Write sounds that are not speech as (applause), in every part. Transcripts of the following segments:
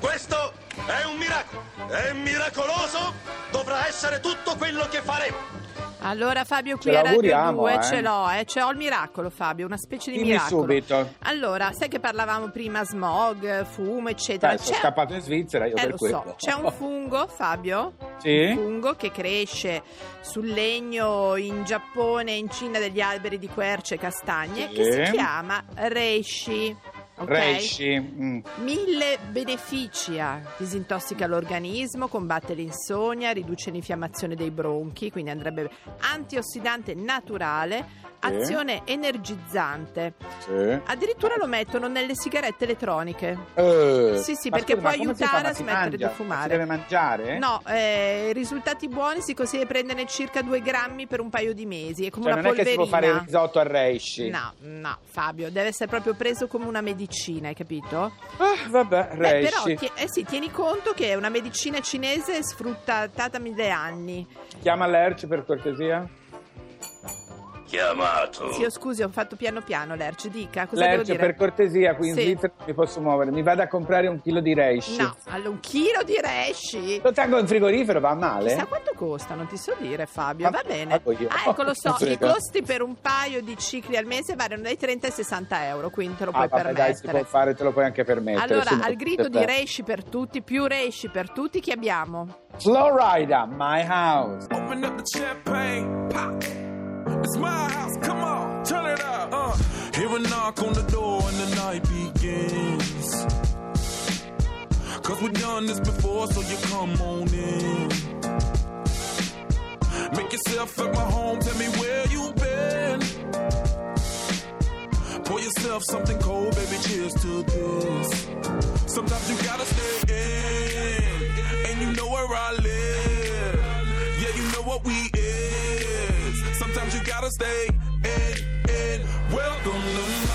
Questo è un miracolo. È miracoloso. Dovrà essere tutto quello che faremo. Allora Fabio qui Ce a Radio l'auguriamo, 2 eh. ce l'ho, eh. ce ho il miracolo Fabio, una specie di Dimmi miracolo. subito. Allora, sai che parlavamo prima smog, fumo, eccetera. Dai, sono C'è- scappato in Svizzera io eh, per lo quello. so, c'è un fungo, Fabio? Sì? Un fungo che cresce sul legno in Giappone in Cina degli alberi di querce e castagne Sì. che si chiama reishi. Ok? Reishi. mm. Mille benefici ha. Disintossica l'organismo, combatte l'insonnia, riduce l'infiammazione dei bronchi, quindi andrebbe antiossidante naturale. Azione energizzante. Sì. Addirittura lo mettono nelle sigarette elettroniche. Eh, Sì, sì, ma perché scusa, può aiutare a smettere mangia? di fumare. Si deve mangiare? No, eh, risultati buoni si consiglia di prenderne circa due grammi per un paio di mesi. È come Cioè, una non è che si polverina. può fare il risotto al reishi. No, no, Fabio, deve essere proprio preso come una medicina, hai capito? Ah, vabbè, reishi. però ti- eh sì, tieni conto che è una medicina cinese sfruttata mille anni. Chiama l'Erci per cortesia. Chiamato. Sì, oh, scusi, ho fatto piano piano, Lerch, dica, cosa devo Lerci, dire? per cortesia, qui in Sì. Svizzera non mi posso muovere. Mi vado a comprare un chilo di reishi. No, allora un chilo di resci. Lo tengo in frigorifero, va male? Chissà quanto costa, non ti so dire Fabio, Ma- va bene. pago io. Ah, ecco lo so, Sì. i costi per un paio di cicli al mese variano dai 30 ai 60 euro, quindi te lo Ah, puoi vabbè, dai, si può permettere. fare, te lo puoi anche permettere. Allora, al grido di resci per tutti, più resci per tutti, chi abbiamo? Slow Rider, My House. Open up the champagne, pop. My house, come on, turn it up. Uh. Hear a knock on the door and the night begins. Cause we've done this before, so you come on in. Make yourself at my home, tell me where you've been. Pour yourself something cold, baby, cheers to this. Sometimes you gotta stay in, and you know where I live. Yeah, you know what we you gotta stay in, in. Welcome to my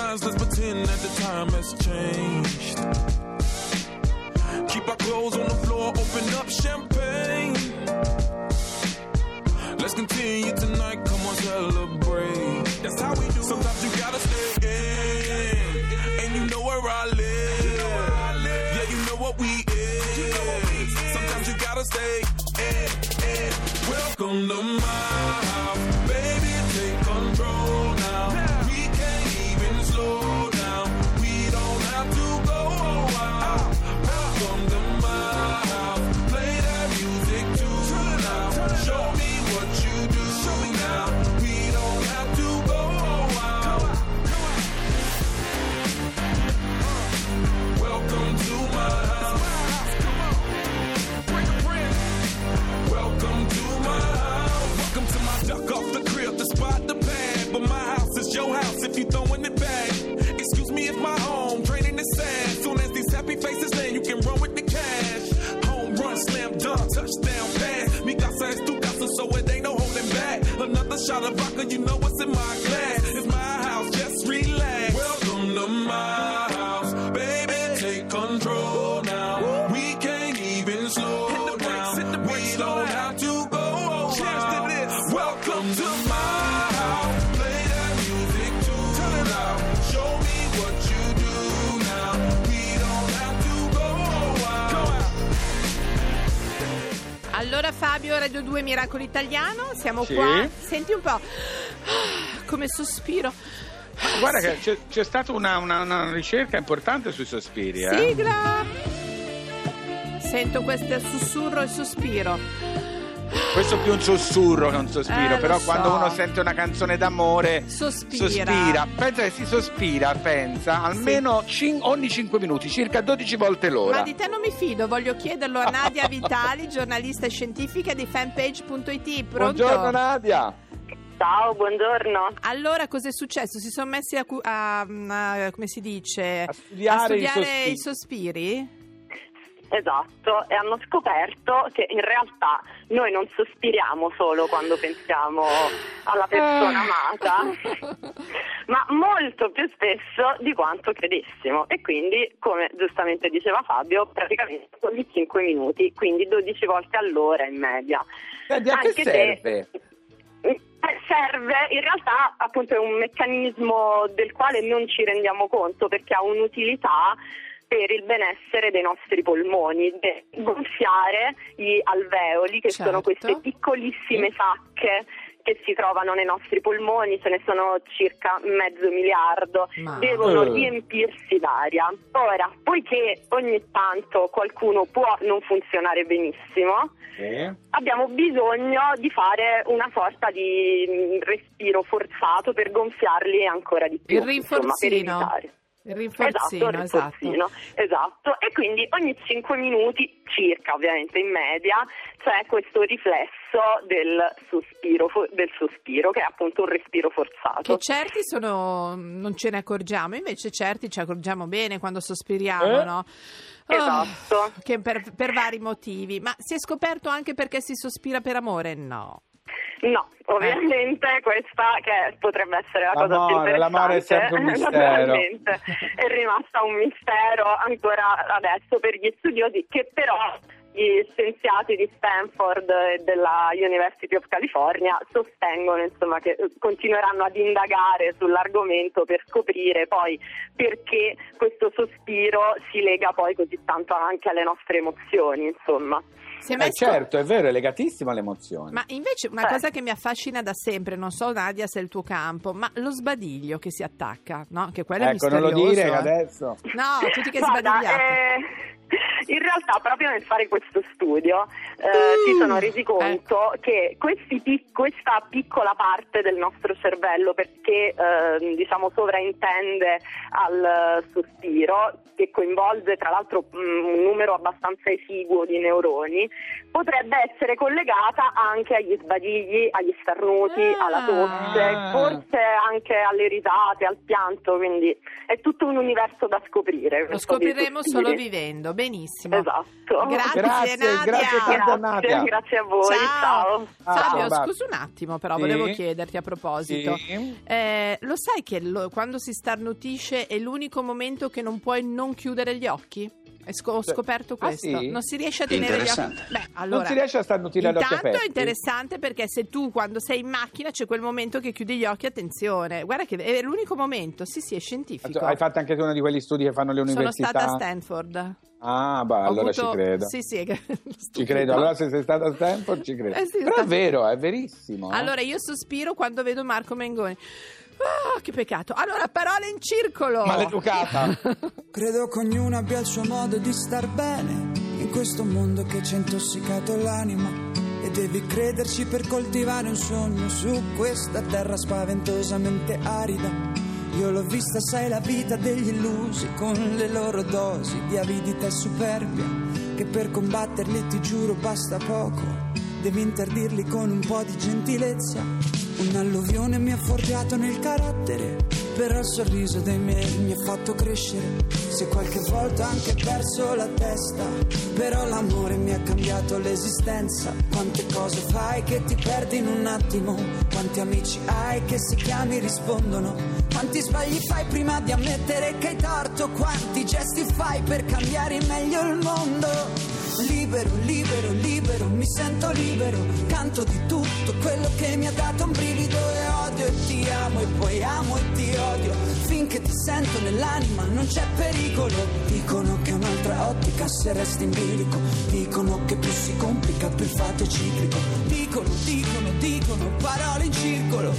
Blinds, let's pretend that the time has changed. Keep our clothes on the floor, open up champagne. Let's continue tonight, come on, celebrate. That's how we do. Sometimes you gotta stay in, and you know where I live. Yeah, you know what we is. Sometimes you gotta stay in, in. Welcome to my Vodka, you know what's in my glass. Allora Fabio, Radio 2 Miracolo Italiano, siamo Sì. qua. Senti un po'. Ah, Come sospiro. Guarda che c'è, c'è stata una, una- una ricerca importante sui sospiri, eh? Sigla! Sento questo sussurro e sospiro. Questo è più un sussurro che un sospiro, Eh, però so. quando uno sente una canzone d'amore Sospira. sospira. Pensa che si sospira, pensa, almeno cin- ogni 5 minuti, circa 12 volte l'ora. Ma di te non mi fido, voglio chiederlo a (laughs) Nadia Vitali, giornalista scientifica di fanpage.it. Pronto? Buongiorno Nadia. Ciao, buongiorno. Allora, cos'è successo? Si sono messi a, cu- a- a- come si dice? A studiare i studiare sospiri. i sospiri? Esatto, e hanno scoperto che in realtà noi non sospiriamo solo quando pensiamo alla persona amata, (laughs) ma molto più spesso di quanto credessimo. E quindi, come giustamente diceva Fabio, praticamente ogni 5 minuti, quindi 12 volte all'ora in media. Senti, a che Anche se- serve? Eh, serve, in realtà appunto è un meccanismo del quale non ci rendiamo conto perché ha un'utilità per il benessere dei nostri polmoni, de- gonfiare gli alveoli che sono Certo. queste piccolissime sacche che si trovano nei nostri polmoni, ce ne sono circa mezzo miliardo, Ma- devono Eh. riempirsi d'aria. Ora, poiché ogni tanto qualcuno può non funzionare benissimo, Sì. abbiamo bisogno di fare una sorta di mm, respiro forzato per gonfiarli ancora di più. Il rinforzino. insomma. Il rinforzino, esatto, esatto. esatto. E quindi ogni 5 minuti, circa ovviamente in media, c'è questo riflesso del sospiro, del sospiro che è appunto un respiro forzato. Che certi sono, non ce ne accorgiamo, invece certi ci accorgiamo bene quando sospiriamo, Eh? no? Oh, Esatto. che per, per vari motivi. Ma si è scoperto anche perché si sospira per amore? No. No, ovviamente questa che potrebbe essere la cosa più L'amore, interessante. l'amore è sempre un (laughs) mistero. è rimasta un mistero ancora adesso per gli studiosi che però gli scienziati di Stanford e della University of California sostengono insomma, che eh, continueranno ad indagare sull'argomento per scoprire poi perché questo sospiro si lega poi così tanto anche alle nostre emozioni, insomma. Si è Eh, certo, è vero, è legatissimo alle emozioni. Ma invece una Eh. cosa che mi affascina da sempre, non so Nadia se è il tuo campo, ma lo sbadiglio che si attacca, no? Che quello è ecco, non lo misterioso. dire eh. adesso. No, tutti che Guarda, sbadigliate. eh, (laughs) in realtà proprio nel fare questo studio eh, Mm. si sono resi conto Ecco. che pic- questa piccola parte del nostro cervello, perché eh, diciamo sovraintende al sospiro, che coinvolge tra l'altro mh, un numero abbastanza esiguo di neuroni, potrebbe essere collegata anche agli sbadigli, agli starnuti, Ah. alla tosse, forse anche alle risate, al pianto, quindi è tutto un universo da scoprire. Lo scopriremo solo vivendo, benissimo. Esatto. Grazie, Grazie, Nadia. grazie tante, Nadia. Grazie, grazie a voi. Ciao. Ah, Fabio, ciao, scusa un attimo, però Sì. volevo chiederti a proposito. Sì. Eh, lo sai che lo- quando si starnutisce è l'unico momento che non puoi non chiudere gli occhi? È sco- ho scoperto Ah, questo. sì? Non si riesce a tenere gli occhi. Beh, allora, non si riesce a starnutire ad occhi Intanto aperti. è interessante perché se tu quando sei in macchina c'è quel momento che chiudi gli occhi, attenzione, guarda che è l'unico momento, sì sì è scientifico. Hai fatto anche tu uno di quegli studi che fanno le Sono università? stata a Stanford. Ah, bah, Ho allora avuto- ci credo. Sì, sì. che- (laughs) Ci credo, allora se sei stata a Stanford ci credo. Eh sì, Però è vero, è verissimo. eh. Allora io sospiro quando vedo Marco Mengoni. Ah, che peccato. Allora, parole in circolo. Maleducata. (laughs) Credo che ognuno abbia il suo modo di star bene in questo mondo che ci ha intossicato l'anima. E devi crederci per coltivare un sogno su questa terra spaventosamente arida. Io l'ho vista, sai, la vita degli illusi con le loro dosi di avidità e superbia. Che per combatterli, ti giuro, basta poco. Devi interdirli con un po' di gentilezza. Un'alluvione mi ha forgiato nel carattere, però il sorriso dei miei mi ha fatto crescere. Se qualche volta anche perso la testa, però l'amore mi ha cambiato l'esistenza. Quante cose fai che ti perdi in un attimo, quanti amici hai che se chiami rispondono. Quanti sbagli fai prima di ammettere che hai torto, quanti gesti fai per cambiare meglio il mondo. Libero, libero, libero, mi sento libero, canto di tutto quello che mi ha dato un brivido e odio e ti amo e poi amo e ti odio, finché ti sento nell'anima non c'è pericolo. Dicono che un'altra ottica se resti in bilico, dicono che più si complica più il fatto è ciclico. Dicono, dicono, dicono, parole in circolo,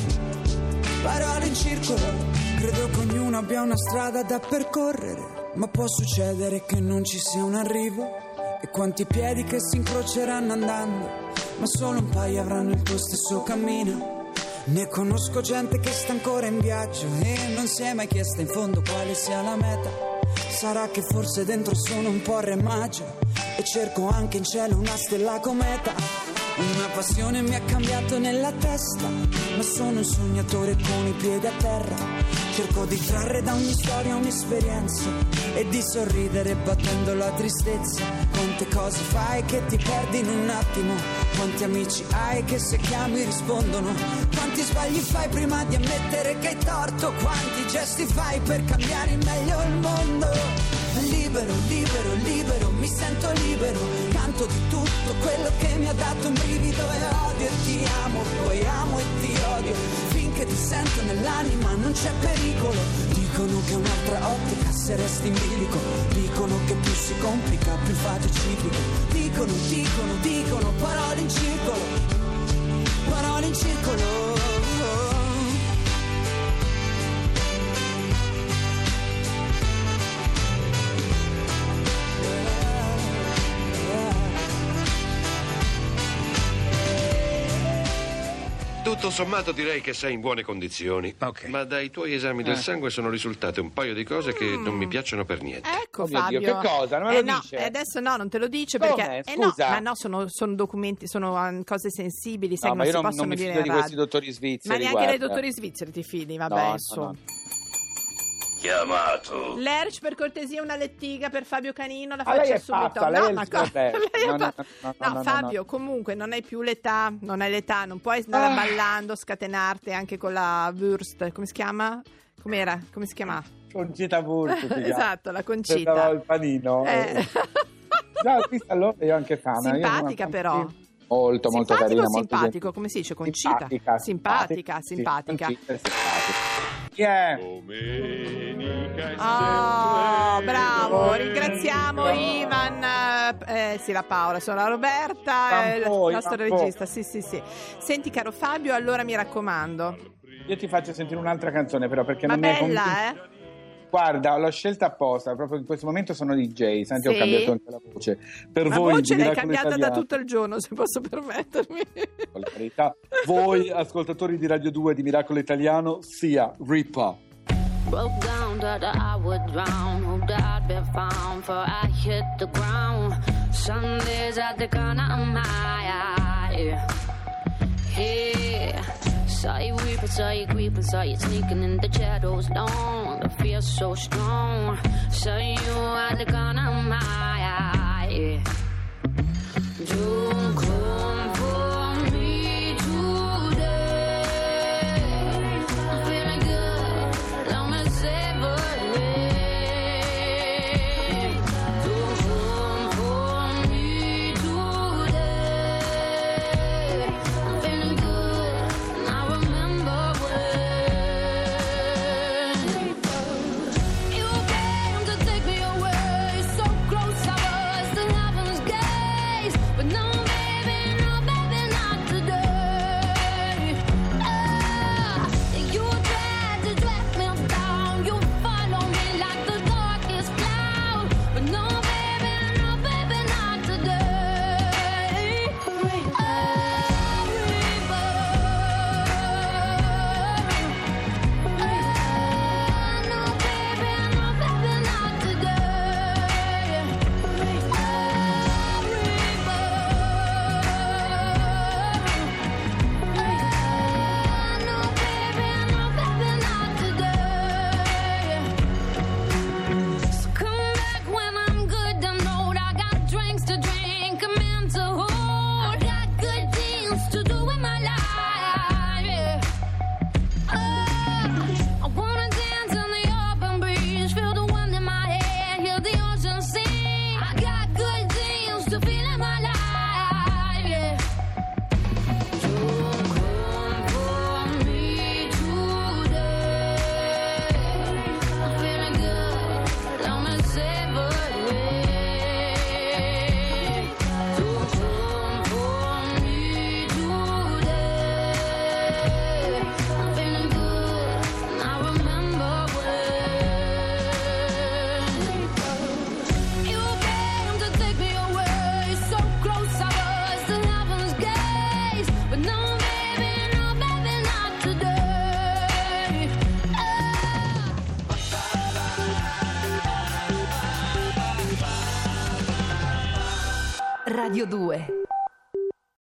parole in circolo. Credo che ognuno abbia una strada da percorrere, ma può succedere che non ci sia un arrivo. E quanti piedi che si incroceranno andando, ma solo un paio avranno il tuo stesso cammino. Ne conosco gente che sta ancora in viaggio e non si è mai chiesta in fondo quale sia la meta. Sarà che forse dentro sono un po' re maggio e cerco anche in cielo una stella cometa. Una passione mi ha cambiato nella testa, ma sono un sognatore con i piedi a terra. Cerco di trarre da ogni storia un'esperienza e di sorridere battendo la tristezza. Quante cose fai che ti perdi in un attimo? Quanti amici hai che se chiami rispondono? Quanti sbagli fai prima di ammettere che hai torto? Quanti gesti fai per cambiare in meglio il mondo? Libero, libero, libero, mi sento libero, canto di tutto quello che mi ha dato un brivido e odio e ti amo, poi amo e ti odio, finché ti sento nell'anima non c'è pericolo, dicono che un'altra ottica se resti in bilico, dicono che più si complica più fate ciclico, dicono, dicono, dicono, parole in circolo, parole in circolo. Tutto sommato direi che sei in buone condizioni. Ok. Ma dai tuoi esami del Eh. sangue sono risultate un paio di cose che non mi piacciono per niente. Ecco Oh mio Fabio. Dio, che cosa? Non me lo eh, no, dice? eh, adesso no, non te lo dice Come? perché eh, no, Scusa. ma no, sono, sono documenti, sono ah, cose sensibili, sai No, ma non io si non, possono non mi dire fido in di questi radio. dottori Ma svizzeri. neanche dai guarda. dottori svizzeri ti fidi, vabbè, No, no, no. Chiamato. Lerch, per cortesia, una lettiga per Fabio Canino, la Ah, lei faccia è subito. pazza, no, ma co- (laughs) No, no, Fabio, comunque non hai più l'età, non hai l'età, non puoi andare Ah. ballando, scatenarti anche con la Wurst, come si chiama? Com'era? Come si chiama? Concita Wurst. esatto, la concita. il panino. Eh. Già, visto allora io ho anche fame. Simpatica però. Molto, molto Simpatico carina. o molto simpatico? Come si dice? Concita? Simpatica. Simpatica, sì, simpatica. concita e simpatica. Chi è? Oh, bravo, ringraziamo Ivan, eh, sì la Paola, sono la Roberta, eh, il Vampoi, nostro regista, sì sì sì. Senti caro Fabio, allora mi raccomando, Io ti faccio sentire un'altra canzone però perché ma non mi hai bella convinto. eh? Guarda, l'ho scelta apposta, proprio in questo momento sono DJ, senti ho Sì? cambiato anche la voce. Per La voi voce l'hai cambiata da Italiano, tutto il giorno, se posso permettermi. con la verità, voi ascoltatori di Radio 2 di Miracolo Italiano, sia Ripa. Broke down that I would drown. Hoped I'd be found, for I hit the ground. Sundays at the corner of my eye. Yeah. Saw you weeping, saw you creeping, saw you sneaking in the shadows long. The fear so strong. Saw you at the corner